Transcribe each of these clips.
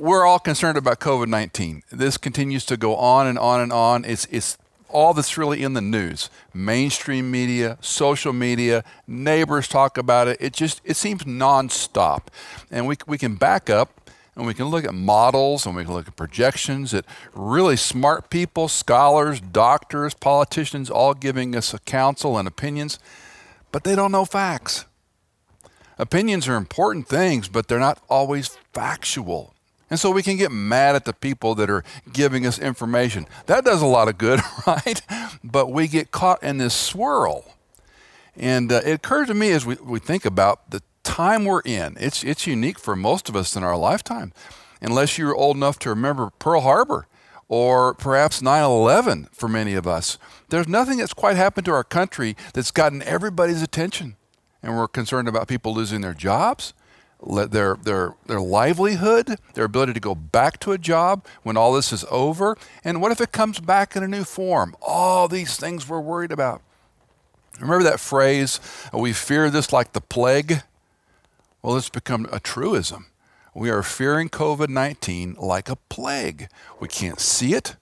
we're all concerned about COVID 19. This continues to go on and on and on. It's, it's all that's really in the news. Mainstream media social media neighbors talk about it. It just it seems nonstop. And we, we can back up and we can look at models and we can look at projections that really smart people scholars doctors politicians all giving us counsel and opinions but they don't know facts. Opinions are important things but they're not always factual and so we can get mad at the people that are giving us information. That does a lot of good, right? But we get caught in this swirl. And uh, it occurred to me as we, we think about the time we're in, it's, it's unique for most of us in our lifetime, unless you're old enough to remember Pearl Harbor or perhaps 9 11 for many of us. There's nothing that's quite happened to our country that's gotten everybody's attention. And we're concerned about people losing their jobs their, their, their livelihood, their ability to go back to a job when all this is over? And what if it comes back in a new form? All these things we're worried about. Remember that phrase, we fear this like the plague? Well, it's become a truism. We are fearing COVID 19 like a plague. We can't see it,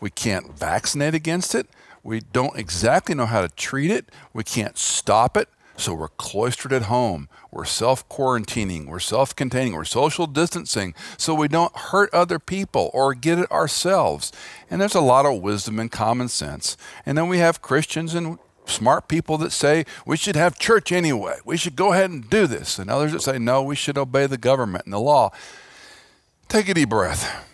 we can't vaccinate against it, we don't exactly know how to treat it, we can't stop it. So we're cloistered at home. We're self quarantining. We're self containing. We're social distancing so we don't hurt other people or get it ourselves. And there's a lot of wisdom and common sense. And then we have Christians and smart people that say we should have church anyway. We should go ahead and do this. And others that say no, we should obey the government and the law. Take a deep breath.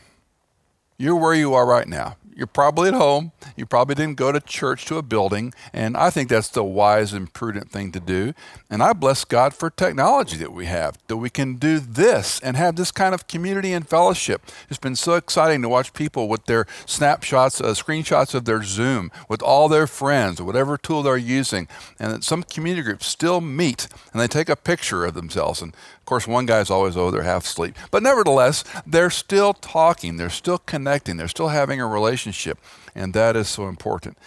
You're where you are right now. You're probably at home. You probably didn't go to church to a building. And I think that's the wise and prudent thing to do. And I bless God for technology that we have, that we can do this and have this kind of community and fellowship. It's been so exciting to watch people with their snapshots, uh, screenshots of their Zoom with all their friends whatever tool they're using. And some community groups still meet and they take a picture of themselves. And course, one guy's always over there half asleep. But nevertheless, they're still talking, they're still connecting, they're still having a relationship. And that is so important.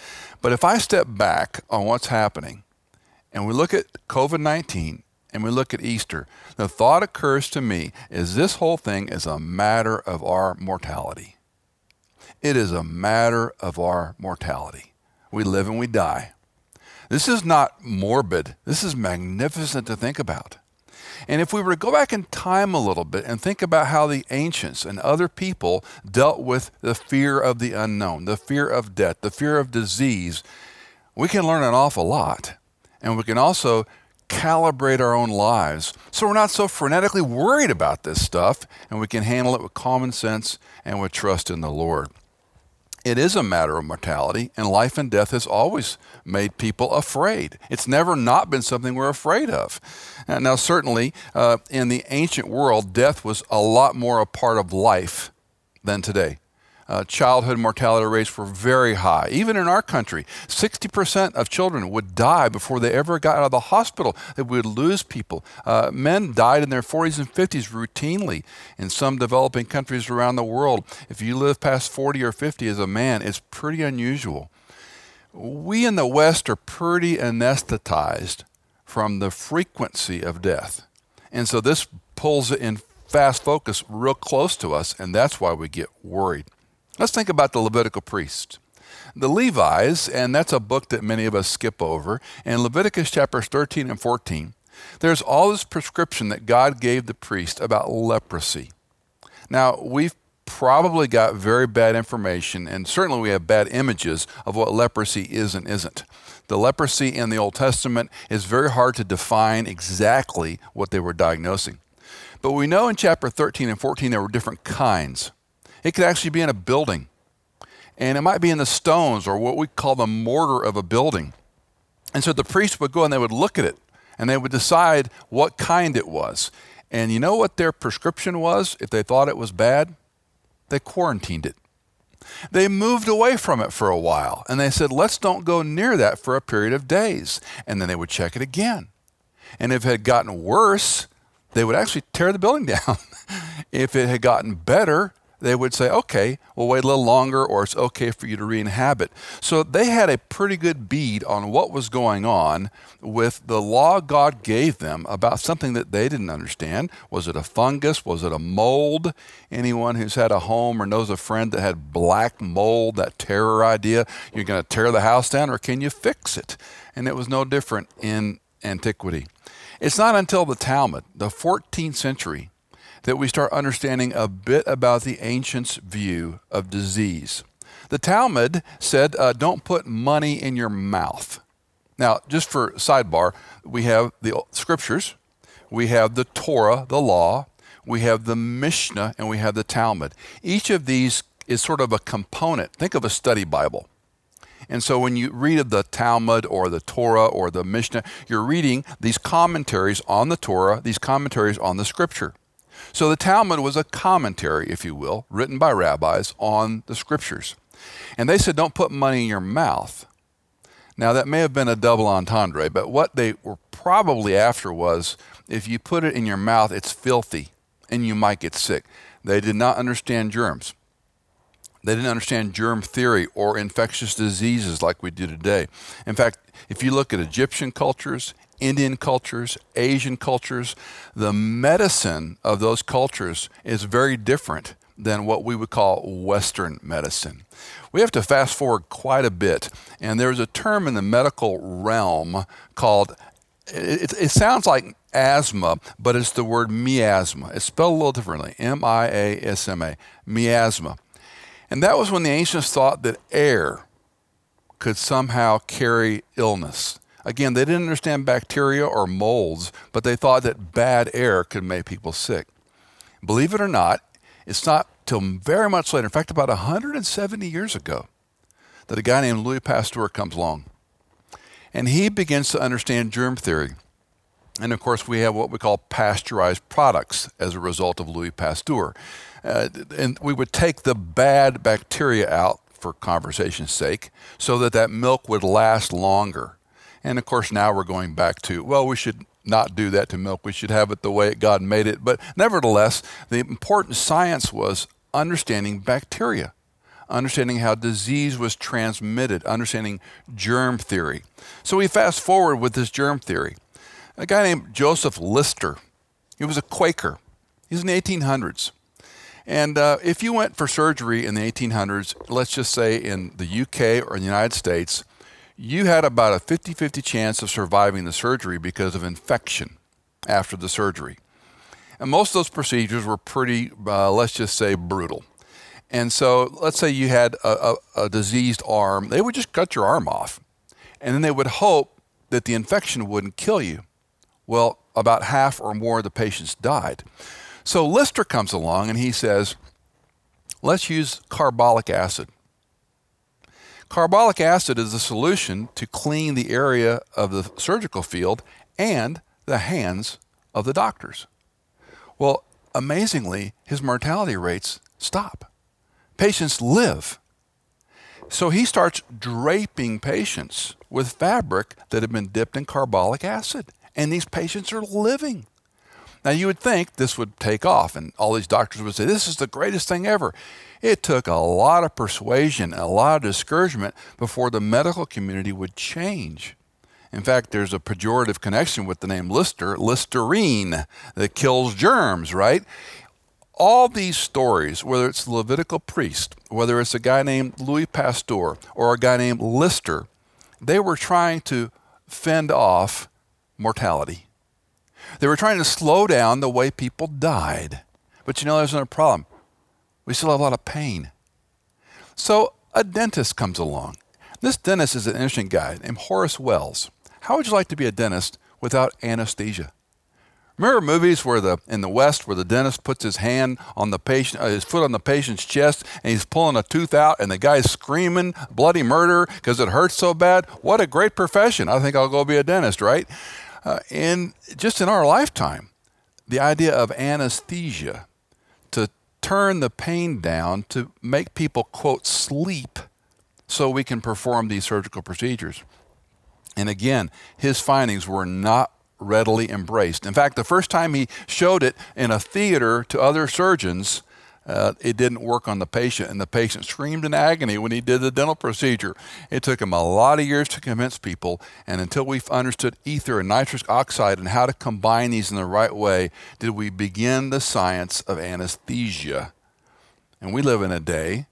But if I step back on what's happening and we look at COVID 19 and we look at Easter, the thought occurs to me is this whole thing is a matter of our mortality. It is a matter of our mortality. We live and we die. This is not morbid. This is magnificent to think about. And if we were to go back in time a little bit and think about how the ancients and other people dealt with the fear of the unknown, the fear of death, the fear of disease, we can learn an awful lot. And we can also calibrate our own lives so we're not so frenetically worried about this stuff and we can handle it with common sense and with trust in the Lord. It is a matter of mortality, and life and death has always made people afraid. It's never not been something we're afraid of. Now, certainly, uh, in the ancient world, death was a lot more a part of life than today. Uh, childhood mortality rates were very high. Even in our country, 60% of children would die before they ever got out of the hospital. They would lose people. Uh, men died in their 40s and 50s routinely in some developing countries around the world. If you live past 40 or 50 as a man, it's pretty unusual. We in the West are pretty anesthetized from the frequency of death. And so this pulls it in fast focus real close to us, and that's why we get worried. Let's think about the Levitical priests. The Levites, and that's a book that many of us skip over, in Leviticus chapters 13 and 14, there's all this prescription that God gave the priest about leprosy. Now, we've probably got very bad information, and certainly we have bad images of what leprosy is and isn't. The leprosy in the Old Testament is very hard to define exactly what they were diagnosing. But we know in chapter 13 and 14 there were different kinds. It could actually be in a building, and it might be in the stones or what we call the mortar of a building. And so the priest would go and they would look at it and they would decide what kind it was. And you know what their prescription was if they thought it was bad? They quarantined it. They moved away from it for a while and they said, let's don't go near that for a period of days. And then they would check it again. And if it had gotten worse, they would actually tear the building down. if it had gotten better, they would say, okay, we'll wait a little longer, or it's okay for you to re inhabit. So they had a pretty good bead on what was going on with the law God gave them about something that they didn't understand. Was it a fungus? Was it a mold? Anyone who's had a home or knows a friend that had black mold, that terror idea, you're going to tear the house down, or can you fix it? And it was no different in antiquity. It's not until the Talmud, the 14th century, that we start understanding a bit about the ancients' view of disease. The Talmud said, uh, don't put money in your mouth. Now, just for sidebar, we have the scriptures, we have the Torah, the law, we have the Mishnah, and we have the Talmud. Each of these is sort of a component. Think of a study Bible. And so when you read the Talmud or the Torah or the Mishnah, you're reading these commentaries on the Torah, these commentaries on the scripture. So the Talmud was a commentary, if you will, written by rabbis on the scriptures. And they said, don't put money in your mouth. Now, that may have been a double entendre, but what they were probably after was if you put it in your mouth, it's filthy and you might get sick. They did not understand germs. They didn't understand germ theory or infectious diseases like we do today. In fact, if you look at Egyptian cultures, Indian cultures, Asian cultures, the medicine of those cultures is very different than what we would call Western medicine. We have to fast forward quite a bit, and there's a term in the medical realm called, it, it, sounds like asthma, but it's the word miasma. It's spelled a little differently M I A S M A, miasma. And that was when the ancients thought that air could somehow carry illness. Again, they didn't understand bacteria or molds, but they thought that bad air could make people sick. Believe it or not, it's not till very much later, in fact, about 170 years ago, that a guy named Louis Pasteur comes along. And he begins to understand germ theory. And of course, we have what we call pasteurized products as a result of Louis Pasteur. Uh, and we would take the bad bacteria out for conversation's sake so that that milk would last longer. And of course, now we're going back to, well, we should not do that to milk. We should have it the way God made it. But nevertheless, the important science was understanding bacteria, understanding how disease was transmitted, understanding germ theory. So we fast forward with this germ theory a guy named Joseph Lister. He was a Quaker. He's in the 1800s. And uh, if you went for surgery in the 1800s, let's just say in the UK or in the United States, you had about a 50 50 chance of surviving the surgery because of infection after the surgery. And most of those procedures were pretty, uh, let's just say, brutal. And so, let's say you had a, a, a diseased arm, they would just cut your arm off. And then they would hope that the infection wouldn't kill you. Well, about half or more of the patients died. So Lister comes along and he says, let's use carbolic acid. Carbolic acid is the solution to clean the area of the surgical field and the hands of the doctors. Well, amazingly, his mortality rates stop. Patients live. So he starts draping patients with fabric that had been dipped in carbolic acid and these patients are living. Now, you would think this would take off, and all these doctors would say, This is the greatest thing ever. It took a lot of persuasion, a lot of discouragement before the medical community would change. In fact, there's a pejorative connection with the name Lister, Listerine, that kills germs, right? All these stories, whether it's the Levitical priest, whether it's a guy named Louis Pasteur, or a guy named Lister, they were trying to fend off mortality. They were trying to slow down the way people died. But you know, there's another problem. We still have a lot of pain. So a dentist comes along. This dentist is an interesting guy named Horace Wells. How would you like to be a dentist without anesthesia? Remember movies where the in the West where the dentist puts his hand on the patient, uh, his foot on the patient's chest, and he's pulling a tooth out, and the guy's screaming bloody murder because it hurts so bad. What a great profession! I think I'll go be a dentist, right? Uh, and just in our lifetime, the idea of anesthesia to turn the pain down to make people quote sleep so we can perform these surgical procedures. And again, his findings were not readily embraced. In fact, the first time he showed it in a theater to other surgeons, uh, it didn't work on the patient, and the patient screamed in agony when he did the dental procedure. It took him a lot of years to convince people, and until we understood ether and nitrous oxide and how to combine these in the right way, did we begin the science of anesthesia. And we live in a day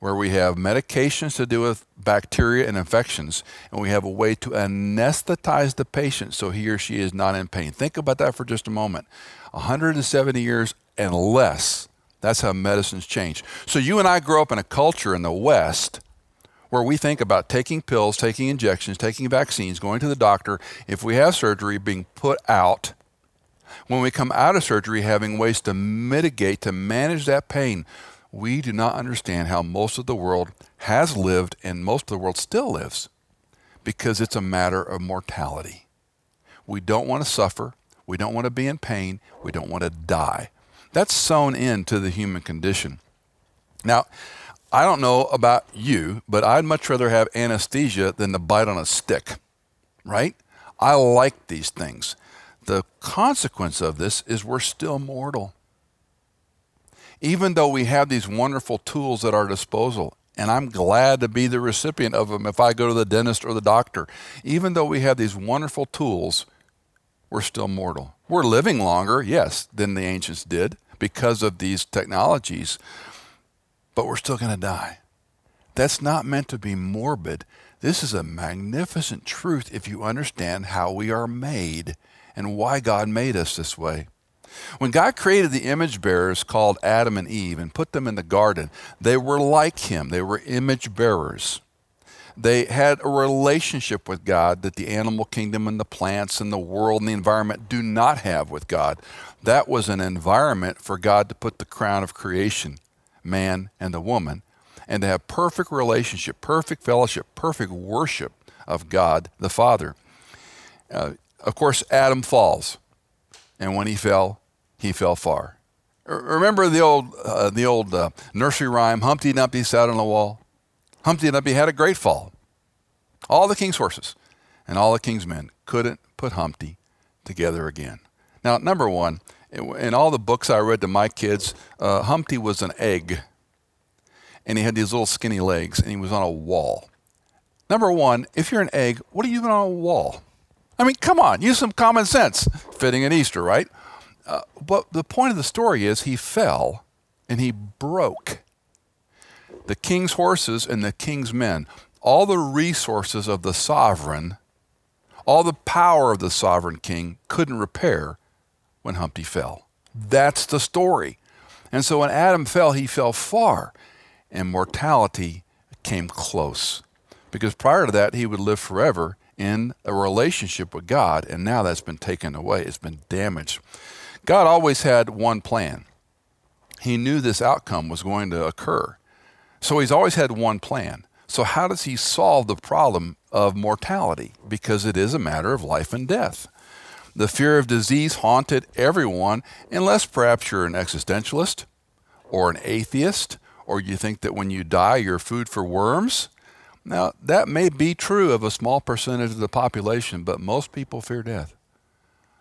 where we have medications to deal with bacteria and infections, and we have a way to anesthetize the patient so he or she is not in pain. Think about that for just a moment. 170 years and less that's how medicine's changed. So you and I grow up in a culture in the West where we think about taking pills, taking injections, taking vaccines, going to the doctor, if we have surgery, being put out. When we come out of surgery, having ways to mitigate, to manage that pain, we do not understand how most of the world has lived and most of the world still lives because it's a matter of mortality. We don't want to suffer. We don't want to be in pain. We don't want to die. That's sewn into the human condition. Now, I don't know about you, but I'd much rather have anesthesia than to bite on a stick, right? I like these things. The consequence of this is we're still mortal. Even though we have these wonderful tools at our disposal, and I'm glad to be the recipient of them if I go to the dentist or the doctor, even though we have these wonderful tools, we're still mortal. We're living longer, yes, than the ancients did because of these technologies, but we're still going to die. That's not meant to be morbid. This is a magnificent truth if you understand how we are made and why God made us this way. When God created the image bearers called Adam and Eve and put them in the garden, they were like Him. They were image bearers. They had a relationship with God that the animal kingdom and the plants and the world and the environment do not have with God. That was an environment for God to put the crown of creation, man and the woman, and to have perfect relationship, perfect fellowship, perfect worship of God the Father. Uh, of course, Adam falls, and when he fell, he fell far. Remember the old, uh, the old uh, nursery rhyme, Humpty Dumpty sat on the wall? Humpty Dumpty had a great fall. All the king's horses and all the king's men couldn't put Humpty together again. Now, number one, in all the books I read to my kids, uh, Humpty was an egg. And he had these little skinny legs, and he was on a wall. Number one, if you're an egg, what are you doing on a wall? I mean, come on, use some common sense. Fitting at Easter, right? Uh, but the point of the story is he fell and he broke the king's horses and the king's men, all the resources of the sovereign, all the power of the sovereign king couldn't repair when Humpty fell. That's the story. And so when Adam fell, he fell far, and mortality came close. Because prior to that, he would live forever in a relationship with God, and now that's been taken away. It's been damaged. God always had one plan. He knew this outcome was going to occur. So he's always had one plan. So, how does he solve the problem of mortality? Because it is a matter of life and death. The fear of disease haunted everyone, unless perhaps you're an existentialist or an atheist, or you think that when you die, you're food for worms. Now, that may be true of a small percentage of the population, but most people fear death.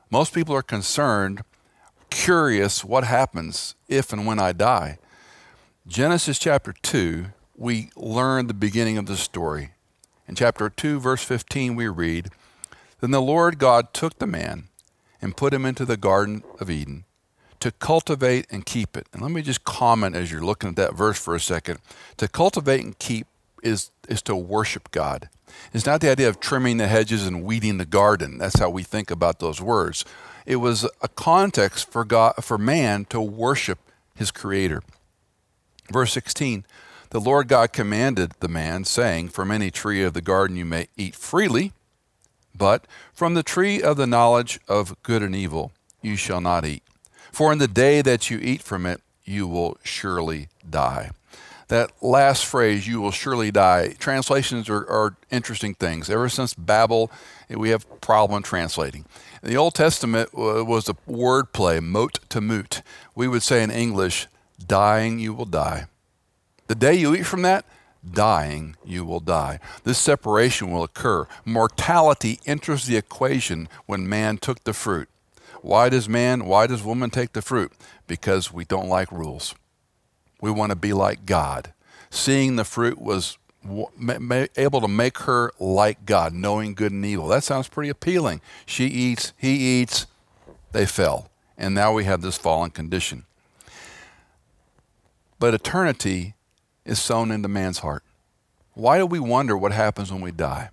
Most people are concerned, curious what happens if and when I die. Genesis chapter 2, we learn the beginning of the story. In chapter 2, verse 15, we read, then the Lord God took the man and put him into the Garden of Eden to cultivate and keep it. And let me just comment as you're looking at that verse for a second. To cultivate and keep is, is to worship God. It's not the idea of trimming the hedges and weeding the garden. That's how we think about those words. It was a context for God for man to worship his creator. Verse 16, the Lord God commanded the man, saying, From any tree of the garden you may eat freely, but from the tree of the knowledge of good and evil you shall not eat. For in the day that you eat from it, you will surely die. That last phrase, you will surely die, translations are, are interesting things. Ever since Babel, we have problem translating. In the Old Testament uh, was a word play, mot tamut. We would say in English, dying you will die. The day you eat from that, dying, you will die. This separation will occur. Mortality enters the equation when man took the fruit. Why does man, why does woman take the fruit? Because we don't like rules. We want to be like God. Seeing the fruit was able to make her like God, knowing good and evil. That sounds pretty appealing. She eats, he eats, they fell. And now we have this fallen condition. But eternity is sown into man's heart. Why do we wonder what happens when we die?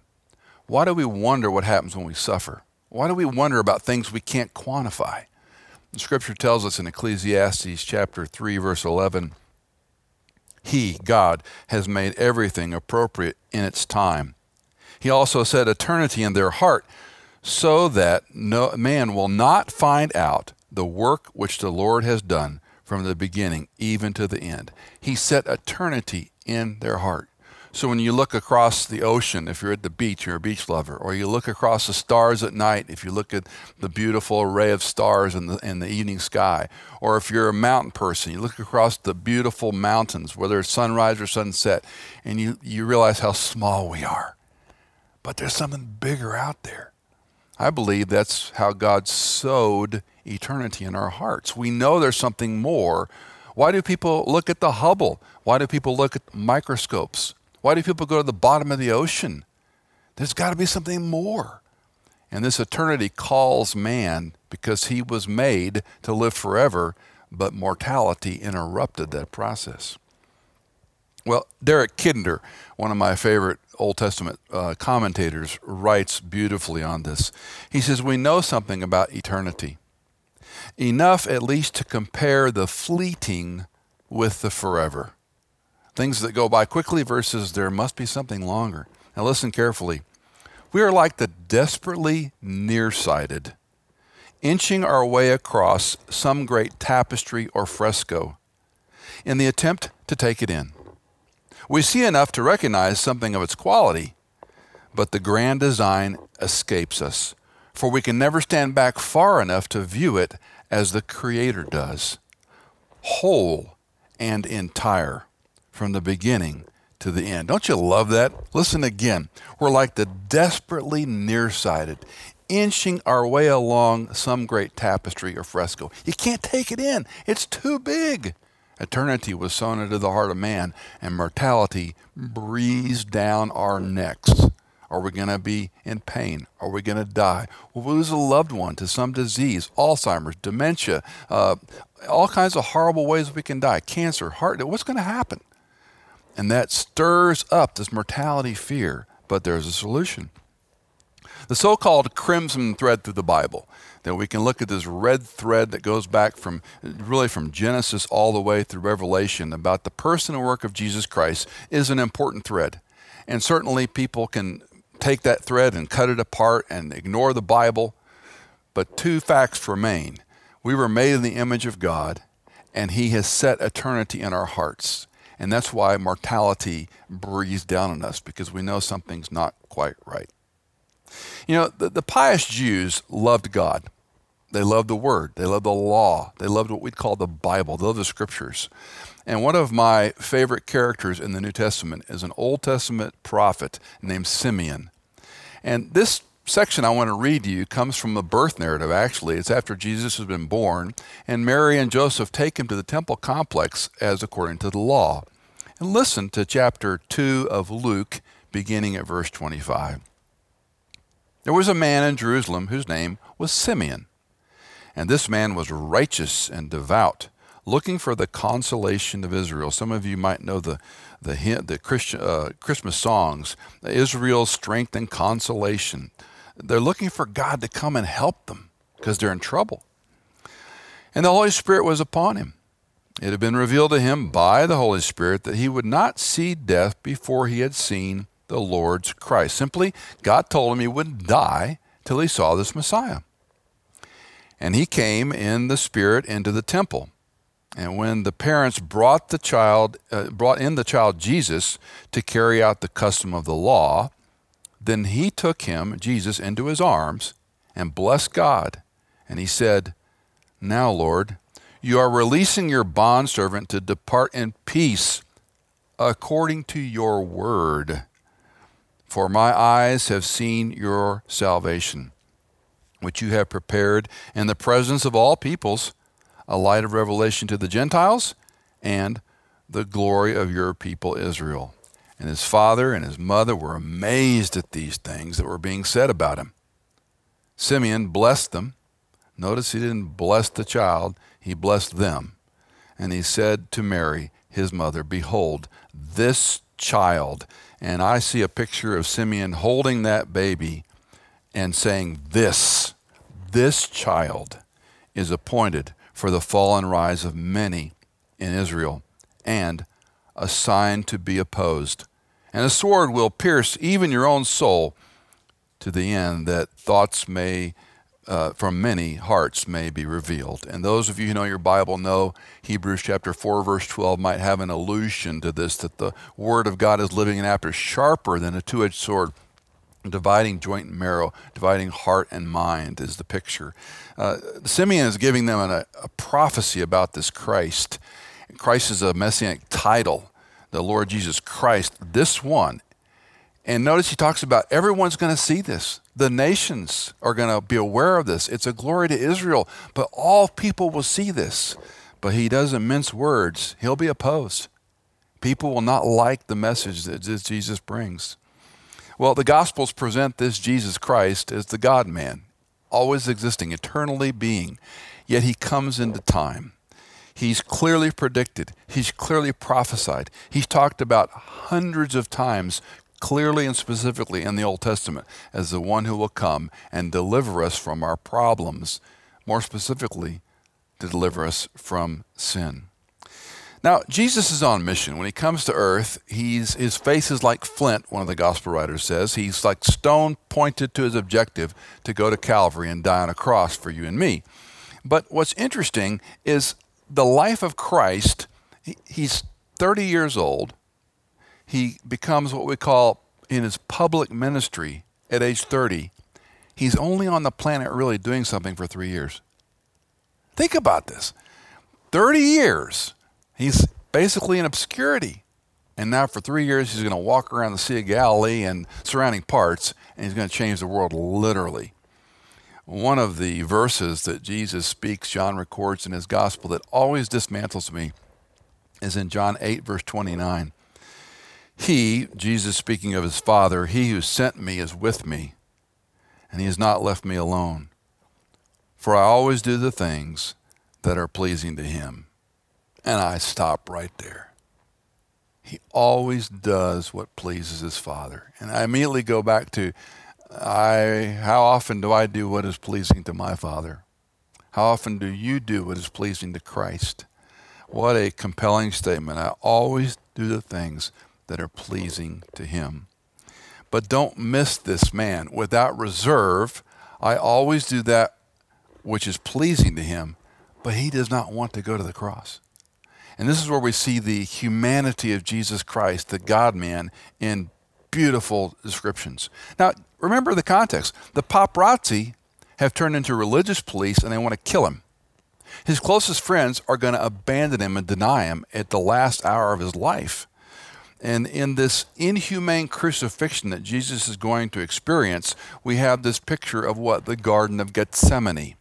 Why do we wonder what happens when we suffer? Why do we wonder about things we can't quantify? The scripture tells us in Ecclesiastes chapter 3 verse 11, he, God, has made everything appropriate in its time. He also set eternity in their heart so that no man will not find out the work which the Lord has done from the beginning even to the end. He set eternity in their heart. So when you look across the ocean, if you're at the beach, you're a beach lover, or you look across the stars at night, if you look at the beautiful array of stars in the, in the evening sky, or if you're a mountain person, you look across the beautiful mountains, whether it's sunrise or sunset, and you, you realize how small we are. But there's something bigger out there. I believe that's how God sowed eternity in our hearts. We know there's something more. Why do people look at the Hubble? Why do people look at microscopes? Why do people go to the bottom of the ocean? There's got to be something more. And this eternity calls man because he was made to live forever, but mortality interrupted that process. Well, Derek Kidner, one of my favorite Old Testament uh, commentators, writes beautifully on this. He says, We know something about eternity, enough at least to compare the fleeting with the forever things that go by quickly versus there must be something longer. Now, listen carefully. We are like the desperately nearsighted, inching our way across some great tapestry or fresco in the attempt to take it in. We see enough to recognize something of its quality, but the grand design escapes us, for we can never stand back far enough to view it as the Creator does, whole and entire from the beginning to the end. Don't you love that? Listen again. We're like the desperately nearsighted, inching our way along some great tapestry or fresco. You can't take it in, it's too big. Eternity was sown into the heart of man, and mortality breathes down our necks. Are we going to be in pain? Are we going to die? Will We'll lose a loved one to some disease, Alzheimer's, dementia, uh, all kinds of horrible ways we can die, cancer, heart. What's going to happen? And that stirs up this mortality fear, but there's a solution. The so called crimson thread through the Bible, that we can look at this red thread that goes back from really from Genesis all the way through Revelation about the person and work of Jesus Christ, is an important thread. And certainly people can take that thread and cut it apart and ignore the Bible. But two facts remain. We were made in the image of God, and He has set eternity in our hearts. And that's why mortality breathes down on us because we know something's not quite right. You know, the, the pious Jews loved God. They loved the Word. They loved the law. They loved what we'd call the Bible. They loved the Scriptures. And one of my favorite characters in the New Testament is an Old Testament prophet named Simeon. And this section I want to read to you comes from the birth narrative, actually. It's after Jesus has been born, and Mary and Joseph take him to the temple complex as according to the law. And listen to chapter 2 of Luke, beginning at verse 25. There was a man in Jerusalem whose name was Simeon, and this man was righteous and devout, looking for the consolation of Israel. Some of you might know the the, the Christian, uh, Christmas songs, Israel's strength and consolation. They're looking for God to come and help them because they're in trouble. And the Holy Spirit was upon him. It had been revealed to him by the Holy Spirit that he would not see death before he had seen the Lord's Christ. Simply, God told him he wouldn't die till he saw this Messiah. And he came in the Spirit into the temple. And when the parents brought the child, uh, brought in the child Jesus to carry out the custom of the law, then he took him, Jesus, into his arms and blessed God. And he said, Now, Lord, you are releasing your bondservant to depart in peace according to your word. For my eyes have seen your salvation, which you have prepared in the presence of all peoples, a light of revelation to the Gentiles and the glory of your people Israel. And his father and his mother were amazed at these things that were being said about him. Simeon blessed them. Notice he didn't bless the child, he blessed them. And he said to Mary, his mother, Behold, this child. And I see a picture of Simeon holding that baby and saying, This, this child is appointed for the fall and rise of many in Israel, and a sign to be opposed. And a sword will pierce even your own soul to the end that thoughts may uh, from many hearts may be revealed. And those of you who know your Bible know Hebrews chapter 4, verse 12 might have an allusion to this that the Word of God is living and after, sharper than a two edged sword, dividing joint and marrow, dividing heart and mind, is the picture. Uh, Simeon is giving them a, a prophecy about this Christ. Christ is a messianic title, the Lord Jesus Christ. This one and notice he talks about everyone's going to see this. The nations are going to be aware of this. It's a glory to Israel, but all people will see this. But he doesn't mince words, he'll be opposed. People will not like the message that Jesus brings. Well, the Gospels present this Jesus Christ as the God man, always existing, eternally being, yet he comes into time. He's clearly predicted. He's clearly prophesied. He's talked about hundreds of times clearly and specifically in the Old Testament as the one who will come and deliver us from our problems, more specifically, to deliver us from sin. Now, Jesus is on mission. When he comes to earth, he's, his face is like flint, one of the gospel writers says. He's like stone pointed to his objective to go to Calvary and die on a cross for you and me. But what's interesting is the life of Christ, he, he's 30 years old he becomes what we call in his public ministry at age 30, he's only on the planet really doing something for three years. Think about this 30 years, he's basically in obscurity. And now for three years, he's going to walk around the Sea of Galilee and surrounding parts, and he's going to change the world literally. One of the verses that Jesus speaks, John records in his gospel, that always dismantles me is in John 8, verse 29. He, Jesus speaking of his Father, he who sent me is with me, and he has not left me alone. For I always do the things that are pleasing to him. And I stop right there. He always does what pleases his Father. And I immediately go back to I how often do I do what is pleasing to my Father? How often do you do what is pleasing to Christ? What a compelling statement. I always do the things that are pleasing to him. But don't miss this man. Without reserve, I always do that which is pleasing to him, but he does not want to go to the cross. And this is where we see the humanity of Jesus Christ, the God man, in beautiful descriptions. Now, remember the context. The paparazzi have turned into religious police and they want to kill him. His closest friends are going to abandon him and deny him at the last hour of his life. And in this inhumane crucifixion that Jesus is going to experience, we have this picture of what? The Garden of Gethsemane.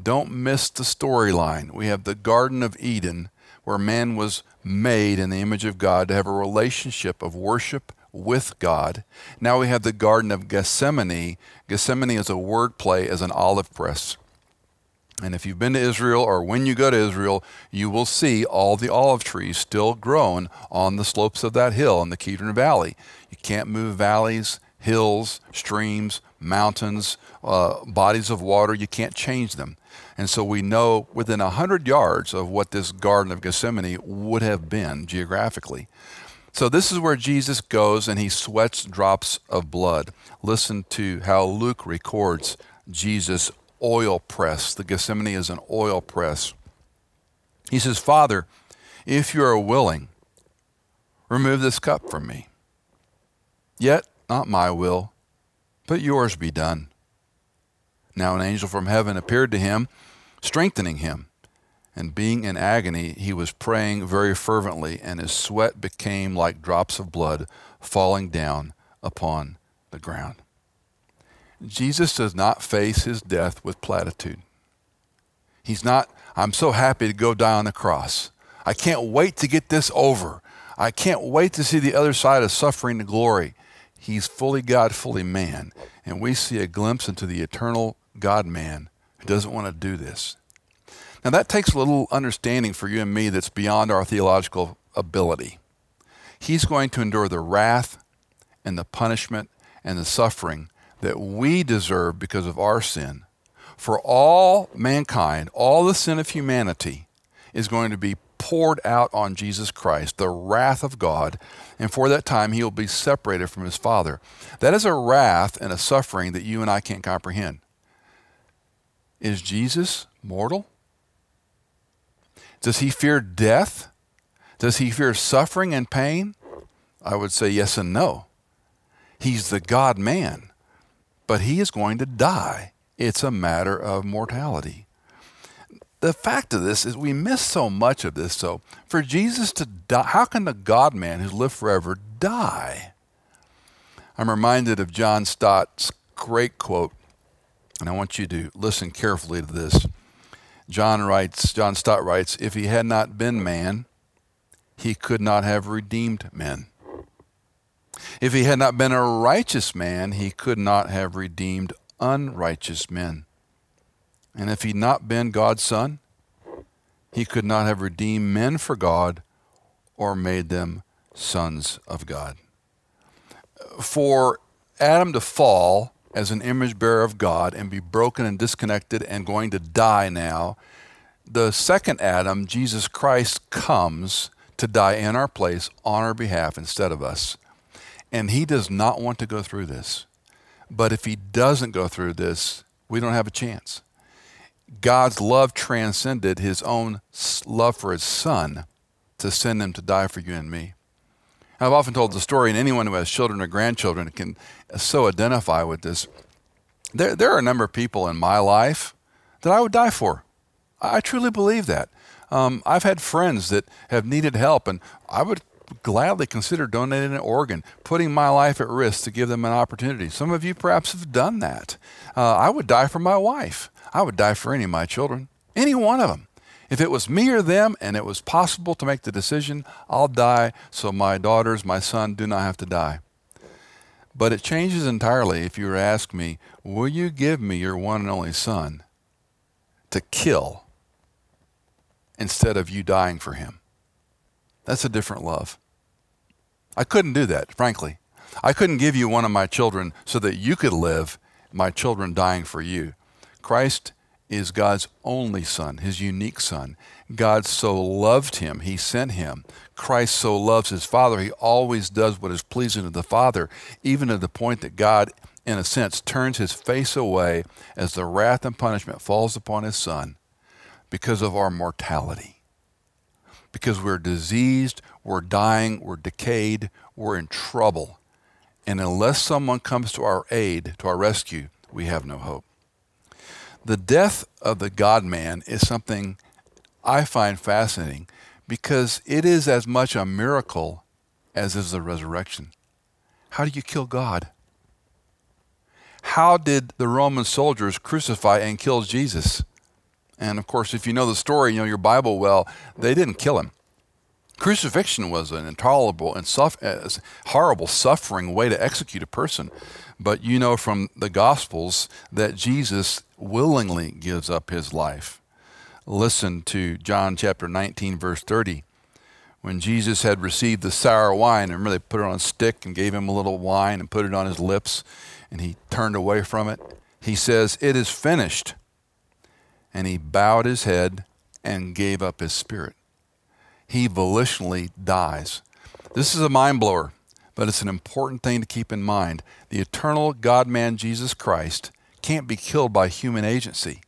Don't miss the storyline. We have the Garden of Eden, where man was made in the image of God to have a relationship of worship with God. Now we have the Garden of Gethsemane. Gethsemane is a word play as an olive press. And if you've been to Israel or when you go to Israel, you will see all the olive trees still grown on the slopes of that hill in the Kidron Valley. You can't move valleys, hills, streams, mountains, uh, bodies of water. You can't change them. And so we know within 100 yards of what this Garden of Gethsemane would have been geographically. So this is where Jesus goes and he sweats drops of blood. Listen to how Luke records Jesus oil press. The Gethsemane is an oil press. He says, Father, if you are willing, remove this cup from me. Yet not my will, but yours be done. Now an angel from heaven appeared to him, strengthening him. And being in agony, he was praying very fervently, and his sweat became like drops of blood falling down upon the ground. Jesus does not face his death with platitude. He's not, I'm so happy to go die on the cross. I can't wait to get this over. I can't wait to see the other side of suffering to glory. He's fully God, fully man. And we see a glimpse into the eternal God man who doesn't want to do this. Now, that takes a little understanding for you and me that's beyond our theological ability. He's going to endure the wrath and the punishment and the suffering that we deserve because of our sin. For all mankind, all the sin of humanity is going to be poured out on Jesus Christ, the wrath of God, and for that time he will be separated from his Father. That is a wrath and a suffering that you and I can't comprehend. Is Jesus mortal? Does he fear death? Does he fear suffering and pain? I would say yes and no. He's the God man, but he is going to die. It's a matter of mortality the fact of this is we miss so much of this. So for Jesus to die, how can the God man who's lived forever die? I'm reminded of John Stott's great quote, and I want you to listen carefully to this. John writes, John Stott writes, if he had not been man, he could not have redeemed men. If he had not been a righteous man, he could not have redeemed unrighteous men. And if he'd not been God's son, he could not have redeemed men for God or made them sons of God. For Adam to fall as an image bearer of God and be broken and disconnected and going to die now, the second Adam, Jesus Christ, comes to die in our place on our behalf instead of us. And he does not want to go through this. But if he doesn't go through this, we don't have a chance. God's love transcended his own love for his son to send him to die for you and me. I've often told the story, and anyone who has children or grandchildren can so identify with this. There, there are a number of people in my life that I would die for. I truly believe that. Um, I've had friends that have needed help, and I would gladly consider donating an organ, putting my life at risk to give them an opportunity. Some of you perhaps have done that. Uh, I would die for my wife. I would die for any of my children, any one of them. If it was me or them and it was possible to make the decision, I'll die so my daughters, my son do not have to die. But it changes entirely if you were to ask me, Will you give me your one and only son to kill instead of you dying for him? That's a different love. I couldn't do that, frankly. I couldn't give you one of my children so that you could live, my children dying for you. Christ is God's only Son, His unique Son. God so loved him, He sent him. Christ so loves His Father, He always does what is pleasing to the Father, even to the point that God, in a sense, turns His face away as the wrath and punishment falls upon His Son because of our mortality. Because we're diseased, we're dying, we're decayed, we're in trouble. And unless someone comes to our aid, to our rescue, we have no hope. The death of the God man is something I find fascinating because it is as much a miracle as is the resurrection. How do you kill God? How did the Roman soldiers crucify and kill Jesus? And of course, if you know the story, you know your Bible well, they didn't kill him. Crucifixion was an intolerable and uh, horrible suffering way to execute a person. But you know from the Gospels that Jesus willingly gives up his life. Listen to John chapter 19, verse 30. When Jesus had received the sour wine, remember they put it on a stick and gave him a little wine and put it on his lips, and he turned away from it. He says, It is finished. And he bowed his head and gave up his spirit he volitionally dies. This is a mind blower, but it's an important thing to keep in mind. The eternal God man Jesus Christ can't be killed by human agency.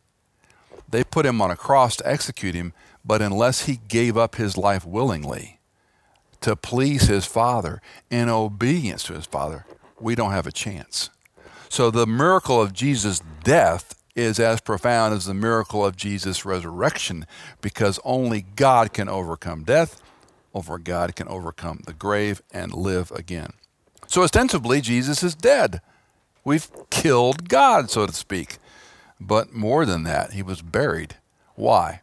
They put him on a cross to execute him, but unless he gave up his life willingly to please his Father in obedience to his Father, we don't have a chance. So the miracle of Jesus' death is as profound as the miracle of Jesus' resurrection because only God can overcome death, over God can overcome the grave and live again. So ostensibly, Jesus is dead. We've killed God, so to speak. But more than that, he was buried. Why?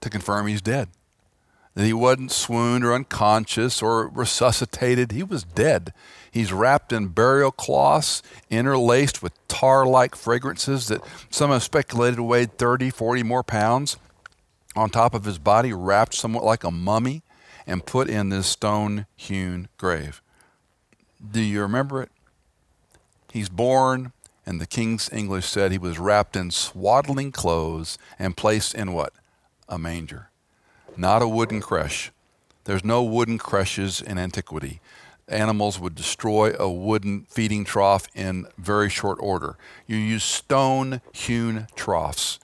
To confirm he's dead. that he wasn't swooned or unconscious or resuscitated. He was dead. He's wrapped in burial cloths, interlaced with tar like fragrances that some have speculated weighed 30, 40 more pounds on top of his body, wrapped somewhat like a mummy, and put in this stone hewn grave. Do you remember it? He's born, and the King's English said he was wrapped in swaddling clothes and placed in what? A manger. Not a wooden creche. There's no wooden creches in antiquity. Animals would destroy a wooden feeding trough in very short order. You use stone hewn troughs.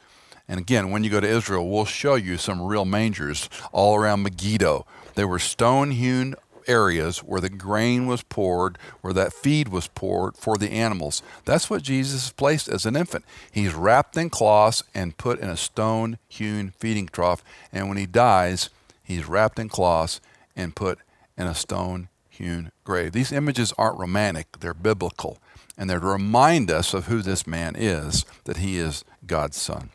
And again, when you go to Israel, we'll show you some real mangers all around Megiddo. They were stone hewn areas where the grain was poured, where that feed was poured for the animals. That's what Jesus is placed as an infant. He's wrapped in cloths and put in a stone hewn feeding trough. And when he dies, he's wrapped in cloths and put in a stone hewn grave. These images aren't romantic, they're biblical. And they're to remind us of who this man is, that he is God's son.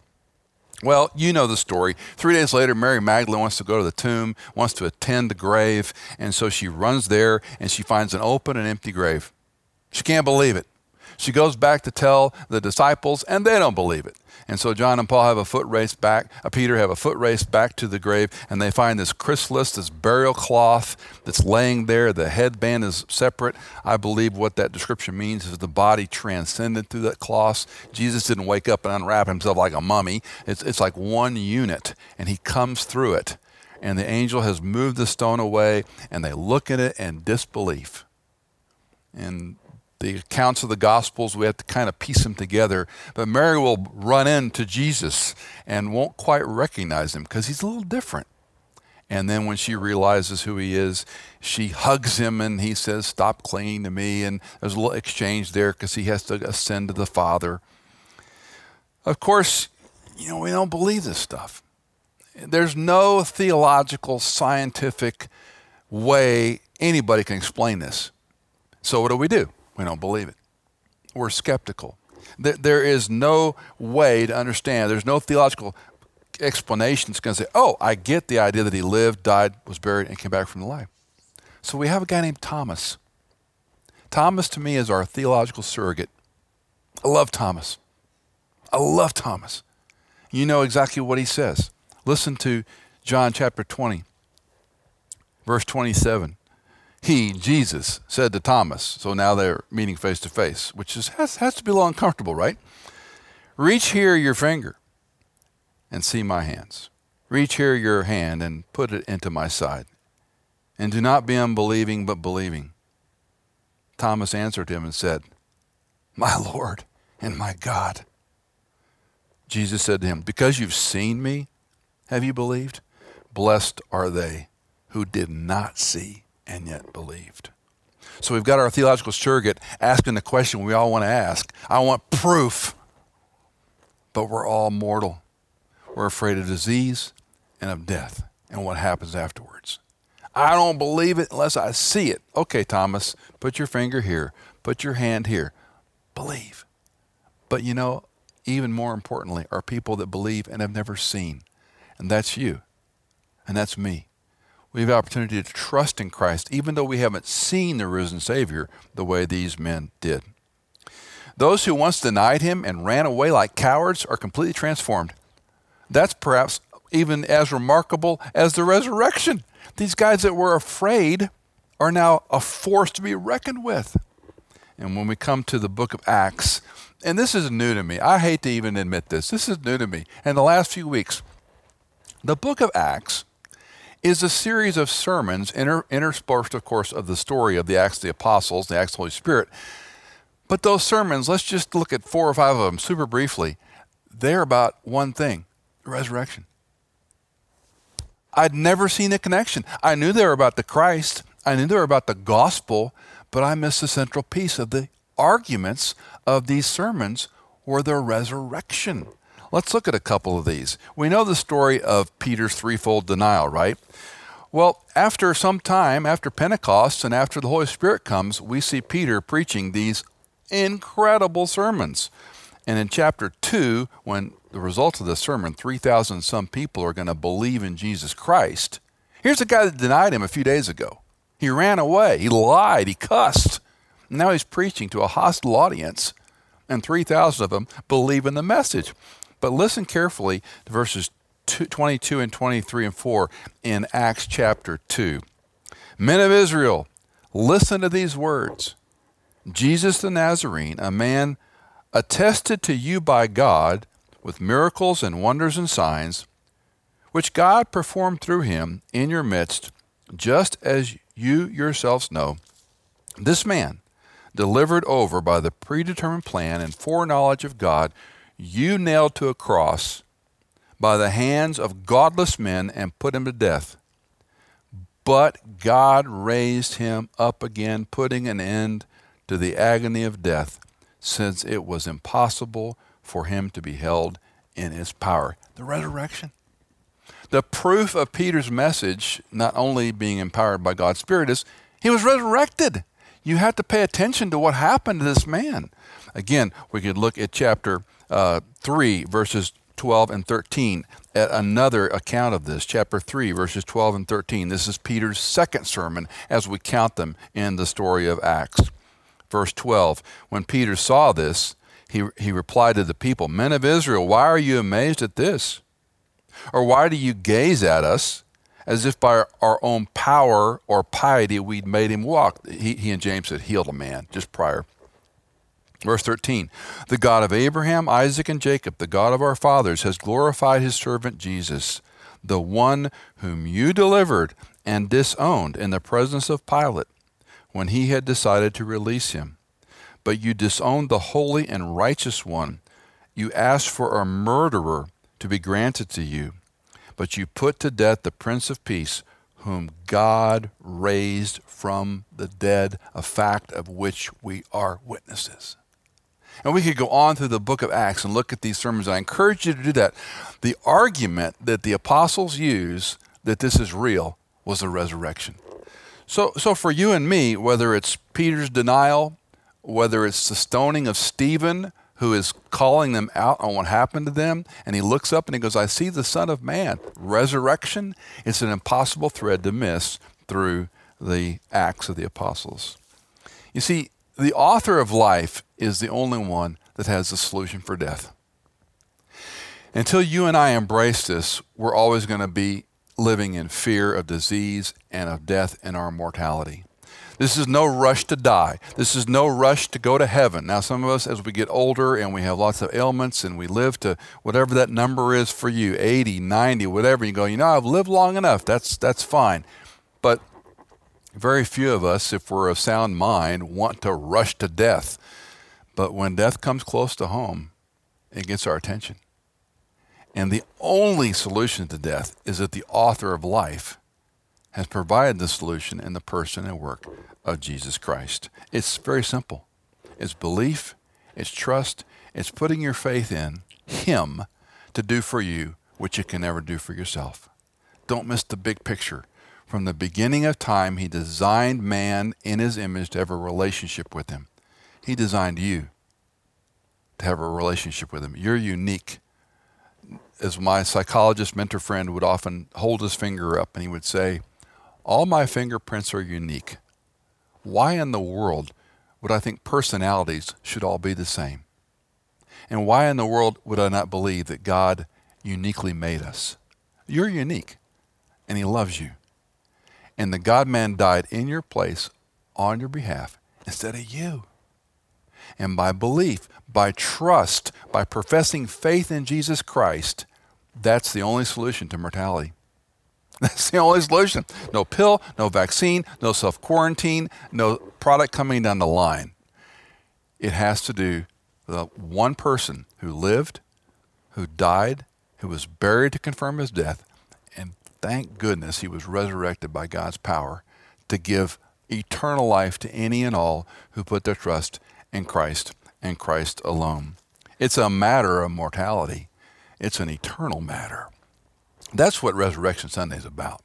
Well, you know the story. Three days later, Mary Magdalene wants to go to the tomb, wants to attend the grave, and so she runs there and she finds an open and empty grave. She can't believe it. She goes back to tell the disciples, and they don't believe it. And so John and Paul have a foot race back, uh, Peter have a foot race back to the grave, and they find this chrysalis, this burial cloth that's laying there. The headband is separate. I believe what that description means is the body transcended through that cloth. Jesus didn't wake up and unwrap himself like a mummy. It's, it's like one unit, and he comes through it. And the angel has moved the stone away, and they look at it in disbelief. And the accounts of the Gospels, we have to kind of piece them together. But Mary will run into Jesus and won't quite recognize him because he's a little different. And then when she realizes who he is, she hugs him and he says, Stop clinging to me. And there's a little exchange there because he has to ascend to the Father. Of course, you know, we don't believe this stuff. There's no theological, scientific way anybody can explain this. So what do we do? We don't believe it. We're skeptical. There is no way to understand, there's no theological explanation that's going to say, oh, I get the idea that he lived, died, was buried, and came back from the life. So we have a guy named Thomas. Thomas to me is our theological surrogate. I love Thomas. I love Thomas. You know exactly what he says. Listen to John chapter 20, verse 27 he, Jesus, said to Thomas, so now they're meeting face to face, which is, has, has to be a little uncomfortable, right? Reach here your finger and see my hands. Reach here your hand and put it into my side. And do not be unbelieving, but believing. Thomas answered him and said, My Lord and my God. Jesus said to him, Because you've seen me, have you believed? Blessed are they who did not see and yet believed. So we've got our theological surrogate asking the question we all want to ask. I want proof. But we're all mortal. We're afraid of disease and of death and what happens afterwards. I don't believe it unless I see it. Okay, Thomas, put your finger here, put your hand here. Believe. But you know, even more importantly, are people that believe and have never seen. And that's you. And that's me we have opportunity to trust in Christ, even though we haven't seen the risen Savior the way these men did. Those who once denied him and ran away like cowards are completely transformed. That's perhaps even as remarkable as the resurrection. These guys that were afraid are now a force to be reckoned with. And when we come to the book of Acts, and this is new to me, I hate to even admit this, this is new to me. In the last few weeks, the book of Acts is a series of sermons inter- interspersed, of course, of the story of the Acts of the Apostles, the Acts of the Holy Spirit. But those sermons, let's just look at four or five of them super briefly. They're about one thing the resurrection. I'd never seen a connection. I knew they were about the Christ, I knew they were about the gospel, but I missed the central piece of the arguments of these sermons were the resurrection. Let's look at a couple of these. We know the story of Peter's threefold denial, right? Well, after some time, after Pentecost and after the Holy Spirit comes, we see Peter preaching these incredible sermons. And in chapter 2, when the result of the sermon, 3,000 some people are going to believe in Jesus Christ, Here's a guy that denied him a few days ago. He ran away, he lied, he cussed. Now he's preaching to a hostile audience, and 3,000 of them believe in the message. But listen carefully to verses 22 and 23 and 4 in Acts chapter 2. Men of Israel, listen to these words Jesus the Nazarene, a man attested to you by God with miracles and wonders and signs, which God performed through him in your midst, just as you yourselves know. This man, delivered over by the predetermined plan and foreknowledge of God, you nailed to a cross by the hands of godless men and put him to death. But God raised him up again, putting an end to the agony of death, since it was impossible for him to be held in his power. The resurrection. The proof of Peter's message, not only being empowered by God's Spirit, is he was resurrected. You have to pay attention to what happened to this man. Again, we could look at chapter uh, 3, verses 12 and 13 at another account of this, chapter 3, verses 12 and 13. This is Peter's second sermon as we count them in the story of Acts. Verse 12 When Peter saw this, he, he replied to the people, Men of Israel, why are you amazed at this? Or why do you gaze at us as if by our own power or piety we'd made him walk? He, he and James had healed a man just prior. Verse 13 The God of Abraham, Isaac, and Jacob, the God of our fathers, has glorified his servant Jesus, the one whom you delivered and disowned in the presence of Pilate when he had decided to release him. But you disowned the holy and righteous one. You asked for a murderer to be granted to you. But you put to death the Prince of Peace, whom God raised from the dead, a fact of which we are witnesses. And we could go on through the book of Acts and look at these sermons. I encourage you to do that. The argument that the apostles use that this is real was the resurrection. So, so for you and me, whether it's Peter's denial, whether it's the stoning of Stephen, who is calling them out on what happened to them, and he looks up and he goes, I see the Son of Man. Resurrection is an impossible thread to miss through the Acts of the Apostles. You see, the author of life is the only one that has the solution for death. Until you and I embrace this, we're always going to be living in fear of disease and of death and our mortality. This is no rush to die. This is no rush to go to heaven. Now, some of us, as we get older and we have lots of ailments and we live to whatever that number is for you 80, 90, whatever you go, you know, I've lived long enough. That's, that's fine. But very few of us, if we're of sound mind, want to rush to death. But when death comes close to home, it gets our attention. And the only solution to death is that the author of life has provided the solution in the person and work of Jesus Christ. It's very simple it's belief, it's trust, it's putting your faith in Him to do for you what you can never do for yourself. Don't miss the big picture. From the beginning of time, He designed man in His image to have a relationship with Him. He designed you to have a relationship with Him. You're unique. As my psychologist mentor friend would often hold his finger up and he would say, All my fingerprints are unique. Why in the world would I think personalities should all be the same? And why in the world would I not believe that God uniquely made us? You're unique, and He loves you and the God man died in your place on your behalf instead of you. And by belief, by trust, by professing faith in Jesus Christ, that's the only solution to mortality. That's the only solution. No pill, no vaccine, no self quarantine, no product coming down the line. It has to do with one person who lived, who died, who was buried to confirm his death, Thank goodness he was resurrected by God's power to give eternal life to any and all who put their trust in Christ and Christ alone. It's a matter of mortality, it's an eternal matter. That's what Resurrection Sunday is about.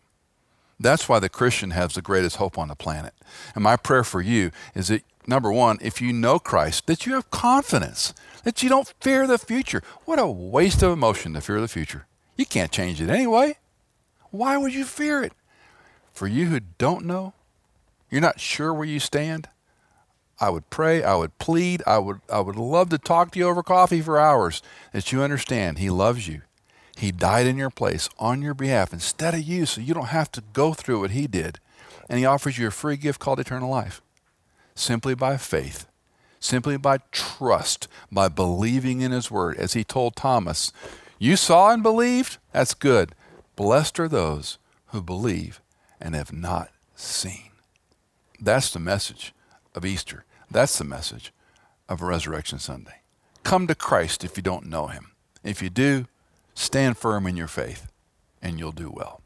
That's why the Christian has the greatest hope on the planet. And my prayer for you is that, number one, if you know Christ, that you have confidence, that you don't fear the future. What a waste of emotion to fear the future. You can't change it anyway. Why would you fear it? For you who don't know, you're not sure where you stand, I would pray, I would plead, I would, I would love to talk to you over coffee for hours that you understand He loves you. He died in your place on your behalf instead of you so you don't have to go through what He did. And He offers you a free gift called eternal life simply by faith, simply by trust, by believing in His Word. As He told Thomas, You saw and believed? That's good. Blessed are those who believe and have not seen. That's the message of Easter. That's the message of Resurrection Sunday. Come to Christ if you don't know him. If you do, stand firm in your faith, and you'll do well.